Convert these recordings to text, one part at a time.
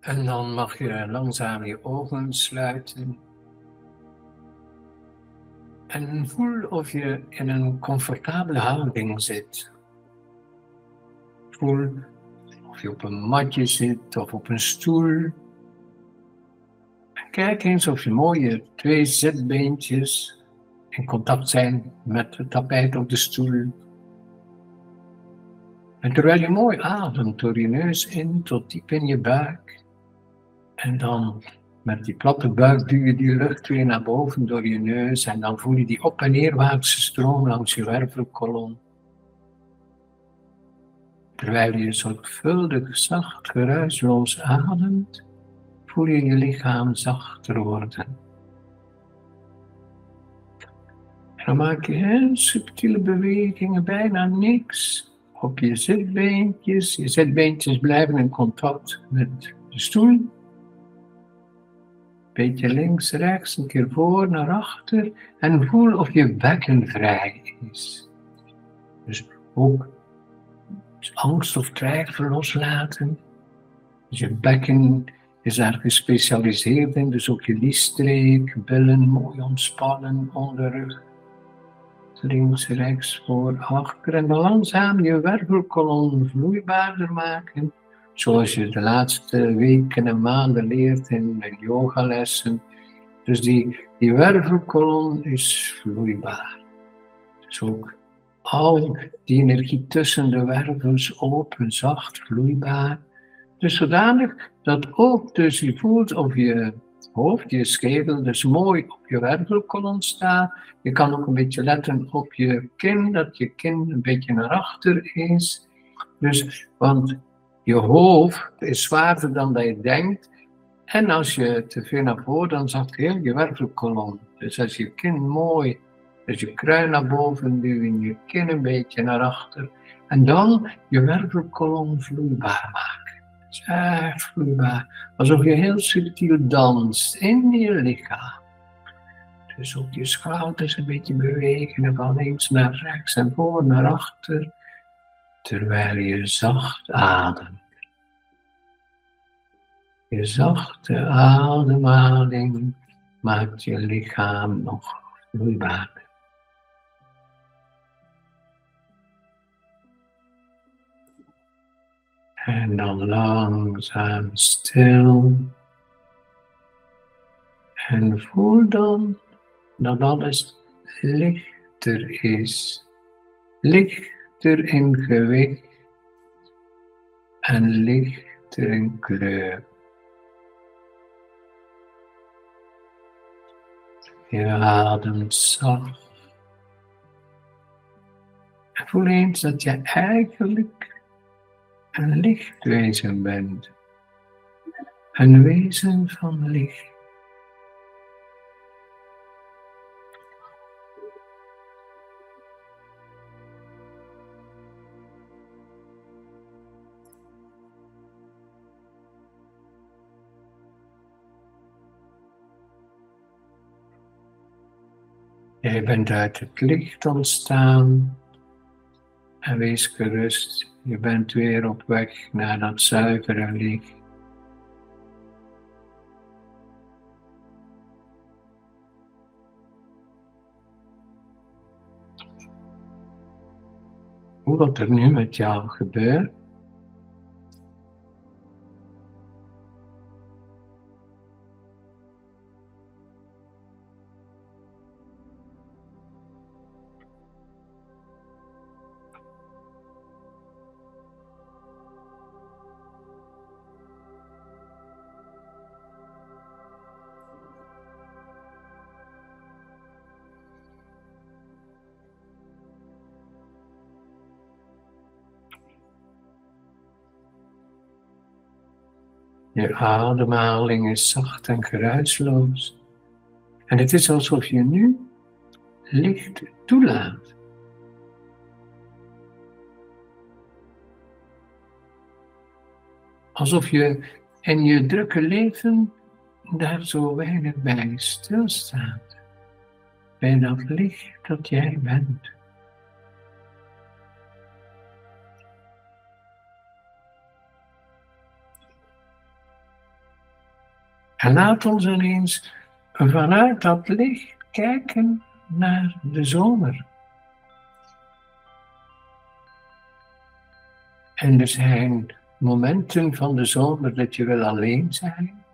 En dan mag je langzaam je ogen sluiten. En voel of je in een comfortabele houding zit. Voel of je op een matje zit of op een stoel. Kijk eens of je mooie twee zitbeentjes in contact zijn met het tapijt op de stoel. En terwijl je mooi ademt door je neus in tot diep in je buik. En dan met die platte buik duw je die lucht weer naar boven door je neus. En dan voel je die op- en neerwaartse stroom langs je wervelkolom. Terwijl je zorgvuldig, zacht, geruisloos ademt, voel je je lichaam zachter worden. En dan maak je heel subtiele bewegingen, bijna niks op je zitbeentjes. Je zitbeentjes blijven in contact met de stoel. Beetje links, rechts, een keer voor, naar achter. En voel of je bekken vrij is. Dus ook angst of twijfel loslaten. Dus je bekken is daar gespecialiseerd in, dus ook je liesstreek, billen mooi ontspannen, onderrug links, rechts, voor, achter en langzaam je wervelkolom vloeibaarder maken, zoals je de laatste weken en maanden leert in de yogalessen. Dus die, die wervelkolom is vloeibaar. Dus ook al die energie tussen de wervels open, zacht, vloeibaar. Dus zodanig dat ook dus je voelt of je hoofd, je schedel, dus mooi op je wervelkolom staat. Je kan ook een beetje letten op je kin, dat je kin een beetje naar achter is. Dus, want je hoofd is zwaarder dan dat je denkt. En als je te veel naar voren, dan zakt heel je wervelkolom. Dus als je kin mooi, dus je kruin naar boven duwen, je kin een beetje naar achter. En dan je wervelkolom vloeibaar maken. Echt vloeibaar. Alsof je heel subtiel danst in je lichaam. Dus ook je schouders een beetje bewegen van links naar rechts en voor naar achter. Terwijl je zacht ademt. Je zachte ademhaling maakt je lichaam nog vloeibaarder. En dan langzaam stil. En voel dan dat alles lichter is. Lichter in gewicht en lichter in kleur. Je ademt zacht. En voel eens dat je eigenlijk een lichtwezen bent. Een wezen van licht. Jij bent uit het licht ontstaan en wees gerust, je bent weer op weg naar dat zuivere licht. Wat er nu met jou gebeurt, Je ademhaling is zacht en geruisloos. En het is alsof je nu licht toelaat. Alsof je in je drukke leven daar zo weinig bij stilstaat. Bij dat licht dat jij bent. En laat ons ineens vanuit dat licht kijken naar de zomer. En er zijn momenten van de zomer dat je wil alleen zijn.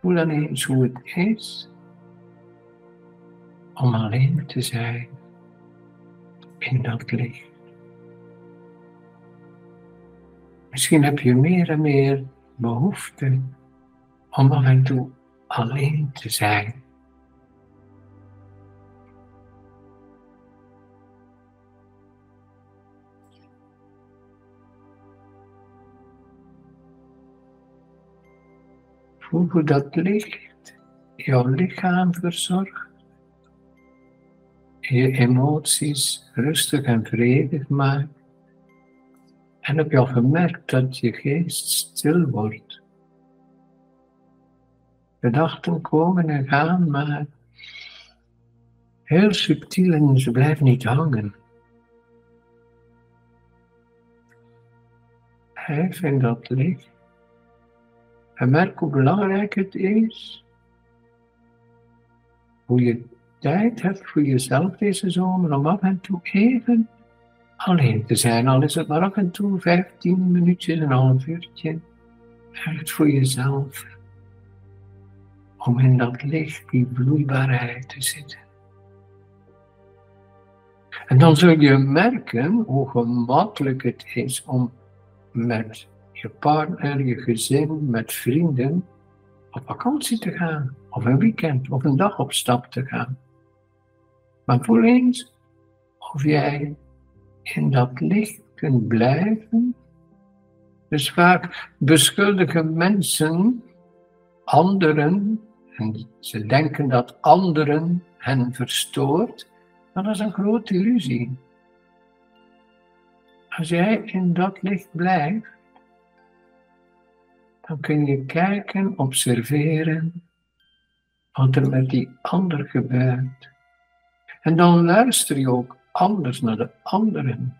Voel dan eens hoe het is om alleen te zijn in dat licht. Misschien heb je meer en meer behoefte om af en toe alleen te zijn. Voel hoe dat licht jouw lichaam verzorgt. Je emoties rustig en vredig maakt. En heb je al gemerkt dat je geest stil wordt. Gedachten komen en gaan, maar heel subtiel en ze blijven niet hangen. Hij vindt dat licht. En merk hoe belangrijk het is. Hoe je tijd hebt voor jezelf deze zomer om af en toe even alleen te zijn. Al is het maar af en toe 15 minuutjes, een half uurtje. Echt voor jezelf. Om in dat licht, die vloeibaarheid te zitten. En dan zul je merken hoe gemakkelijk het is om met je partner, je gezin, met vrienden op vakantie te gaan. Of een weekend, of een dag op stap te gaan. Maar voel eens of jij in dat licht kunt blijven. Dus vaak beschuldigen mensen anderen, en ze denken dat anderen hen verstoort, dat is een grote illusie. Als jij in dat licht blijft, dan kun je kijken, observeren wat er met die ander gebeurt. En dan luister je ook anders naar de anderen.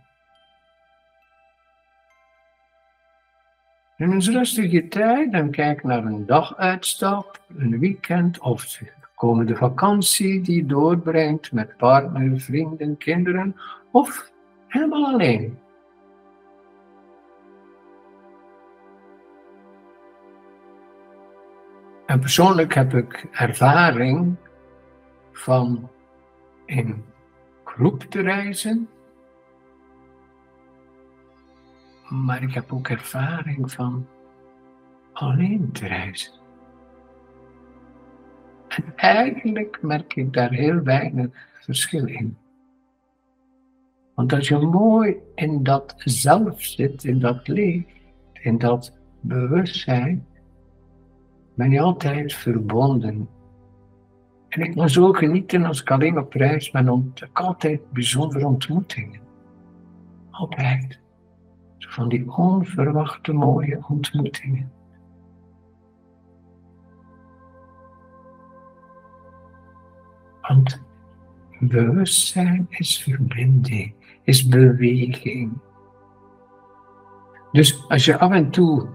In een rustige tijd dan kijk naar een daguitstap, een weekend of de komende vakantie die je doorbrengt met partner, vrienden, kinderen of helemaal alleen. En persoonlijk heb ik ervaring van in groep te reizen. Maar ik heb ook ervaring van alleen te reizen. En eigenlijk merk ik daar heel weinig verschil in. Want als je mooi in dat zelf zit, in dat licht, in dat bewustzijn, ben je altijd verbonden en ik moet zo genieten als ik alleen op reis ben, want ik altijd bijzondere ontmoetingen. Altijd. Van die onverwachte mooie ontmoetingen. Want bewustzijn is verbinding, is beweging. Dus als je af en toe,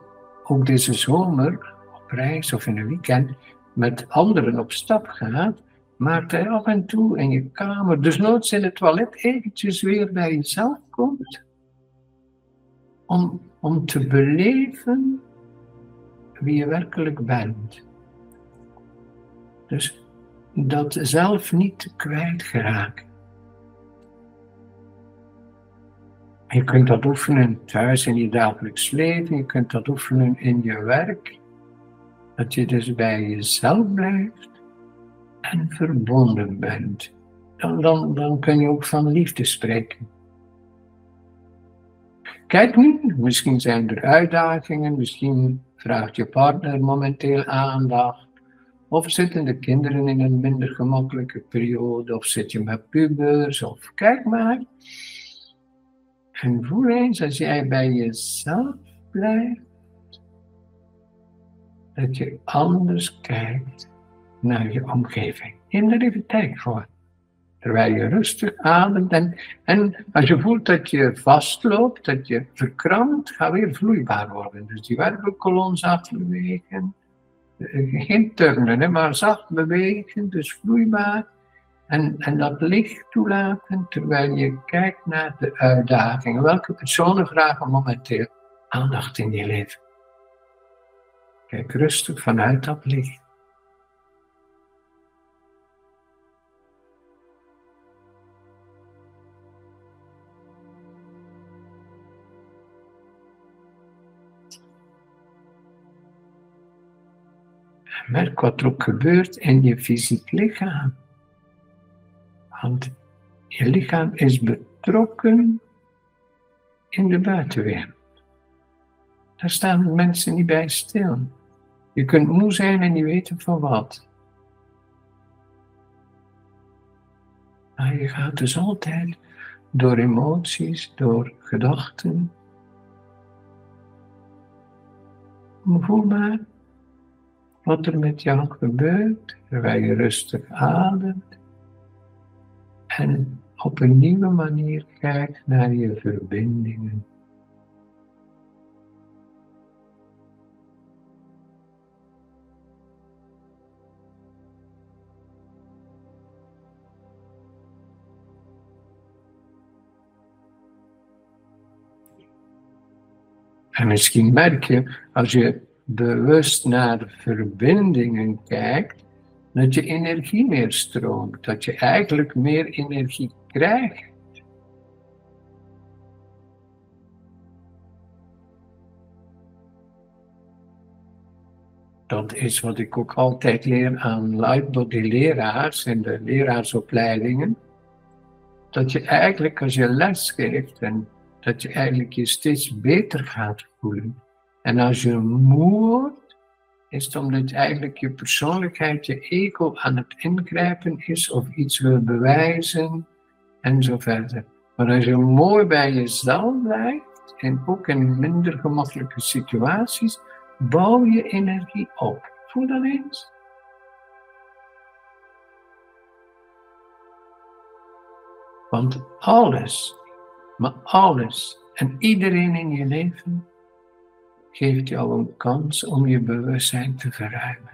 ook deze zomer, op reis of in een weekend, met anderen op stap gaat, maakt hij af en toe in je kamer, dus nooit in het toilet, eventjes weer bij jezelf komt. Om, om te beleven wie je werkelijk bent. Dus dat zelf niet kwijtgeraken. Je kunt dat oefenen thuis in je dagelijks leven, je kunt dat oefenen in je werk. Dat je dus bij jezelf blijft en verbonden bent. Dan, dan, dan kun je ook van liefde spreken. Kijk nu, misschien zijn er uitdagingen, misschien vraagt je partner momenteel aandacht. Of zitten de kinderen in een minder gemakkelijke periode, of zit je met pubers, of kijk maar. En voel eens als jij bij jezelf blijft, dat je anders kijkt naar je omgeving. Neem er even tijd voor. Terwijl je rustig ademt en, en als je voelt dat je vastloopt, dat je verkrampt, ga weer vloeibaar worden. Dus die wervelkolom zacht bewegen. geen turnen, maar zacht bewegen, dus vloeibaar. En, en dat licht toelaten terwijl je kijkt naar de uitdagingen. Welke personen vragen momenteel aandacht in je leven? Kijk rustig vanuit dat licht. Merk wat er ook gebeurt in je fysiek lichaam. Want je lichaam is betrokken in de buitenwereld. Daar staan mensen niet bij stil. Je kunt moe zijn en niet weten van wat. Maar je gaat dus altijd door emoties, door gedachten. Voel maar wat er met jou gebeurt terwijl je rustig ademt en op een nieuwe manier kijkt naar je verbindingen. En misschien merk je, als je bewust naar verbindingen kijkt, dat je energie meer stroomt, dat je eigenlijk meer energie krijgt. Dat is wat ik ook altijd leer aan lightbody leraars in de leraarsopleidingen. Dat je eigenlijk als je les geeft en dat je eigenlijk je steeds beter gaat voelen. En als je moe is het omdat eigenlijk je persoonlijkheid, je ego aan het ingrijpen is of iets wil bewijzen en zo verder. Maar als je mooi bij jezelf blijft en ook in minder gemakkelijke situaties, bouw je energie op. Voel dat eens? Want alles, maar alles en iedereen in je leven geeft jou een kans om je bewustzijn te verruimen.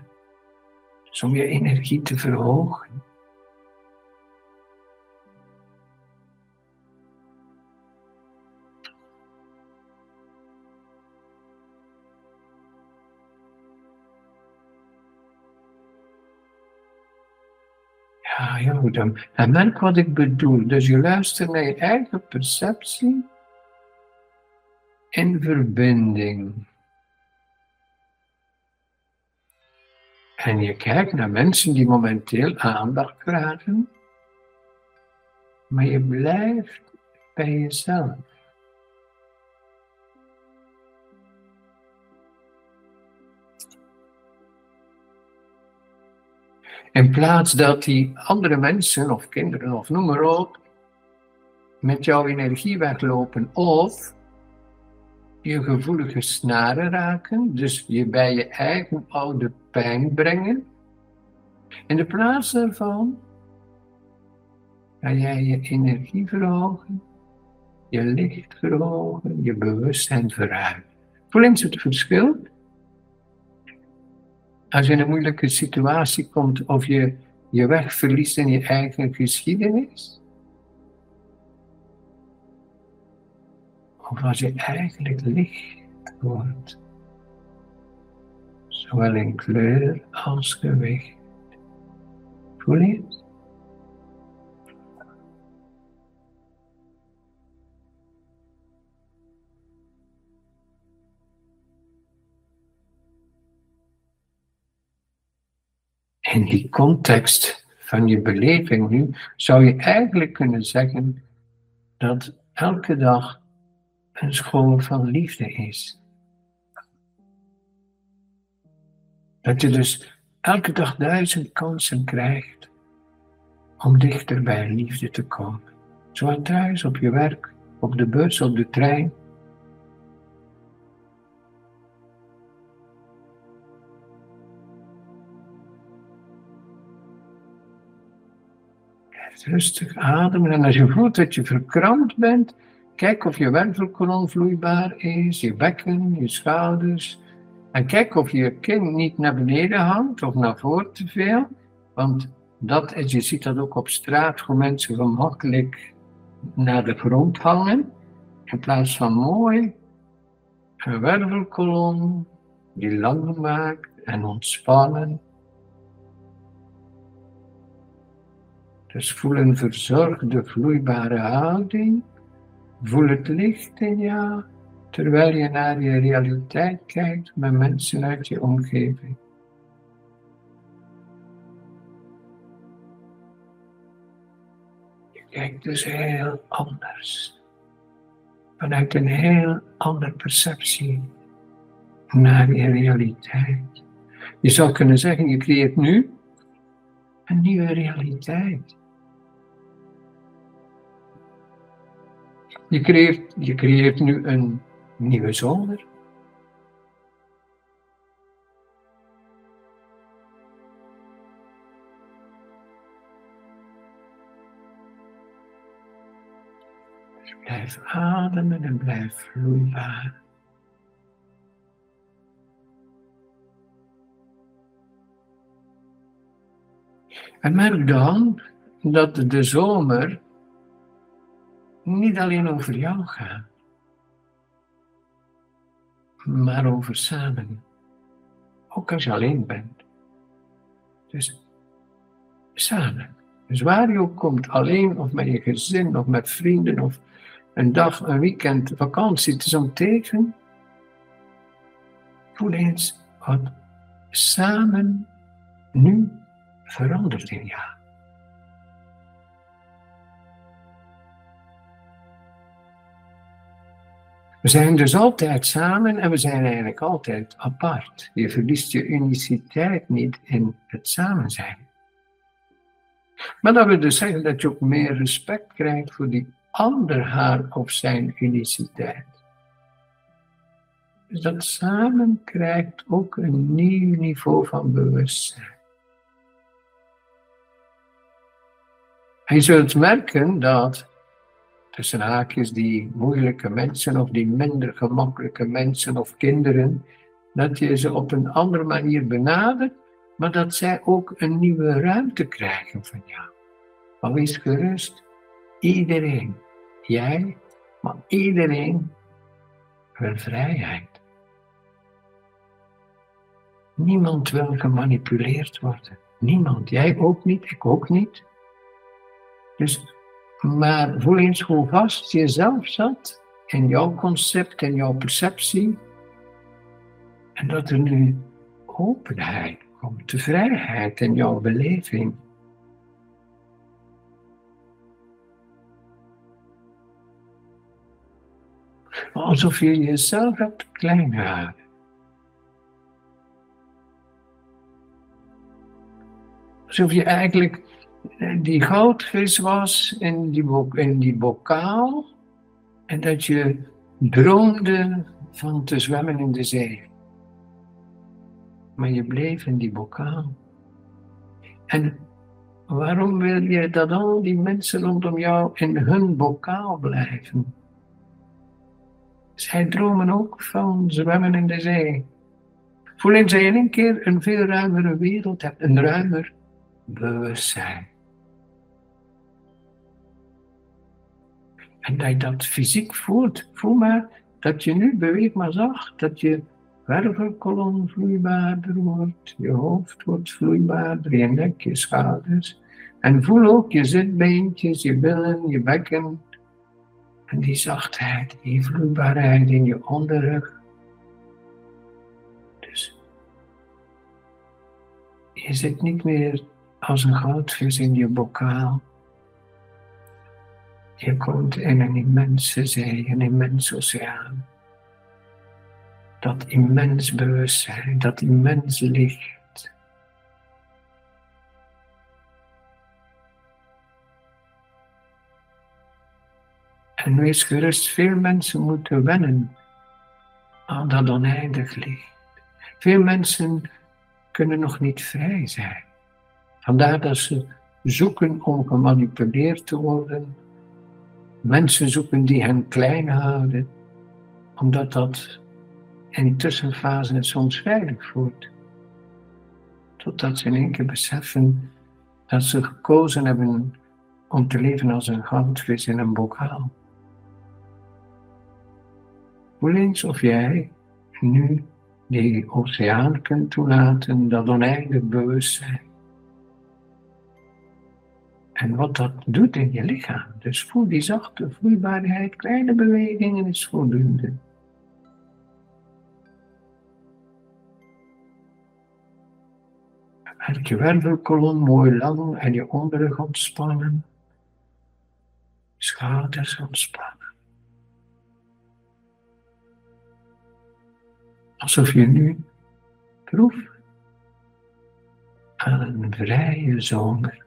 Dus om je energie te verhogen. Ja, heel goed. En merk wat ik bedoel. Dus je luistert naar je eigen perceptie in verbinding. En je kijkt naar mensen die momenteel aandacht vragen, maar je blijft bij jezelf. In plaats dat die andere mensen of kinderen of noem maar op met jouw energie weglopen of je gevoelige snaren raken, dus je bij je eigen oude pijn brengen. In de plaats daarvan ga jij je energie verhogen, je licht verhogen, je bewustzijn verruimen. Voel eens het verschil? Als je in een moeilijke situatie komt of je je weg verliest in je eigen geschiedenis, Of als je eigenlijk licht wordt, zowel in kleur als gewicht. Voel je? In die context van je beleving nu zou je eigenlijk kunnen zeggen dat elke dag een school van liefde is. Dat je dus elke dag duizend kansen krijgt om dichter bij liefde te komen. Zo thuis, op je werk, op de bus, op de trein. rustig ademen en als je voelt dat je verkrampt bent, Kijk of je wervelkolom vloeibaar is, je bekken, je schouders. En kijk of je kin niet naar beneden hangt of naar voren te veel. Want dat is, je ziet dat ook op straat, hoe mensen gemakkelijk naar de grond hangen. In plaats van mooi een wervelkolom die lang maakt en ontspannen. Dus voel een verzorgde, vloeibare houding. Voel het licht in jou, terwijl je naar je realiteit kijkt met mensen uit je omgeving. Je kijkt dus heel anders. Vanuit een heel andere perceptie naar je realiteit. Je zou kunnen zeggen, je creëert nu een nieuwe realiteit. Je creëert, je creëert nu een nieuwe zomer. Dus blijf ademen en blijf vloeibaar. En merk dan dat de zomer niet alleen over jou gaat, maar over samen. Ook als je alleen bent. Dus samen. Dus waar je ook komt, alleen of met je gezin of met vrienden of een dag, een weekend, vakantie, het is om tegen. Voel eens wat samen nu verandert in jou. We zijn dus altijd samen en we zijn eigenlijk altijd apart. Je verliest je uniciteit niet in het samen zijn. Maar dat wil dus zeggen dat je ook meer respect krijgt voor die ander haar of zijn uniciteit. Dus dat samen krijgt ook een nieuw niveau van bewustzijn. En je zult merken dat tussen haakjes die moeilijke mensen of die minder gemakkelijke mensen of kinderen, dat je ze op een andere manier benadert, maar dat zij ook een nieuwe ruimte krijgen van jou. Maar wees gerust, iedereen, jij, maar iedereen wil vrijheid. Niemand wil gemanipuleerd worden. Niemand. Jij ook niet, ik ook niet. Dus maar voel eens hoe vast je zelf zat in jouw concept en jouw perceptie. En dat er nu openheid komt, de vrijheid in jouw beleving. Alsof je jezelf hebt klein gehouden. Alsof je eigenlijk die goudvis was in die, in die bokaal en dat je droomde van te zwemmen in de zee. Maar je bleef in die bokaal. En waarom wil je dat al die mensen rondom jou in hun bokaal blijven? Zij dromen ook van zwemmen in de zee. Voelen zij in een keer een veel ruimere wereld hebben, een ruimer bewustzijn. En dat je dat fysiek voelt. Voel maar dat je nu beweegt maar zacht. Dat je wervelkolom vloeibaarder wordt. Je hoofd wordt vloeibaarder. Je nek, je schouders. En voel ook je zitbeentjes, je billen, je bekken. En die zachtheid, die vloeibaarheid in je onderrug. Dus je zit niet meer als een goudvis in je bokaal. Je komt in een immense zee, een immens oceaan. Dat immens bewustzijn, dat immens licht. En wees gerust, veel mensen moeten wennen aan dat oneindig licht. Veel mensen kunnen nog niet vrij zijn. Vandaar dat ze zoeken om gemanipuleerd te worden Mensen zoeken die hen klein houden, omdat dat in tussenfasen soms veilig voelt. Totdat ze in één keer beseffen dat ze gekozen hebben om te leven als een goudvis in een bokaal. Voel eens of jij nu die oceaan kunt toelaten, dat oneindig bewustzijn. En wat dat doet in je lichaam. Dus voel die zachte vloeibaarheid, kleine bewegingen is voldoende. Laat je wervelkolom mooi lang en je onderrug ontspannen. Schouders ontspannen. Alsof je nu proeft aan een vrije zomer.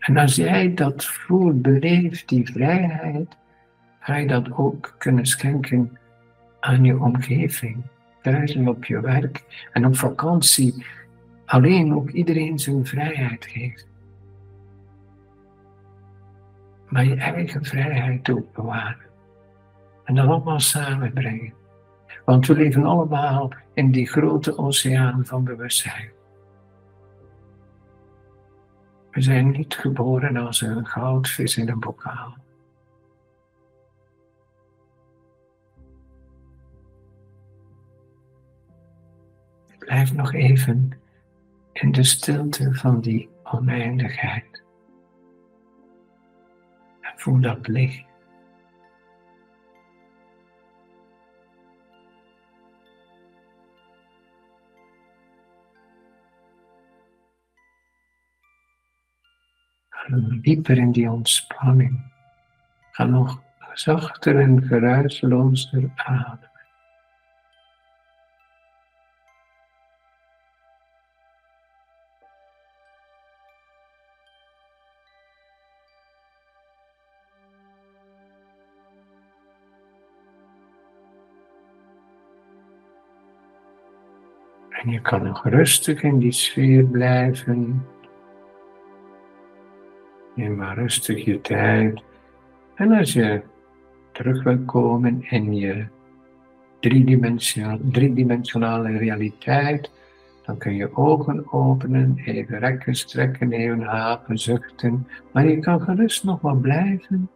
En als jij dat voelt, beleeft, die vrijheid, ga je dat ook kunnen schenken aan je omgeving. Thuis en op je werk en op vakantie. Alleen ook iedereen zijn vrijheid geeft. Maar je eigen vrijheid ook bewaren. En dat allemaal samenbrengen. Want we leven allemaal in die grote oceaan van bewustzijn. We zijn niet geboren als een goudvis in een bokaal. Blijf nog even in de stilte van die oneindigheid. En voel dat licht. Dieper in die ontspanning. Ga nog zachter en geruislozer ademen. En je kan nog rustig in die sfeer blijven. Neem maar rustig je tijd. En als je terug wil komen in je driedimensionale realiteit, dan kun je ogen openen, even rekken, strekken, even hapen, zuchten. Maar je kan gerust nog wel blijven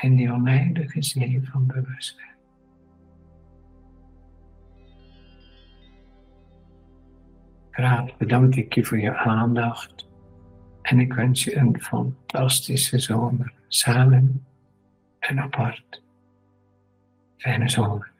in die oneindige zee van bewustzijn. Graag bedank ik je voor je aandacht. En ik wens je een fantastische zomer, samen en apart. Fijne zomer.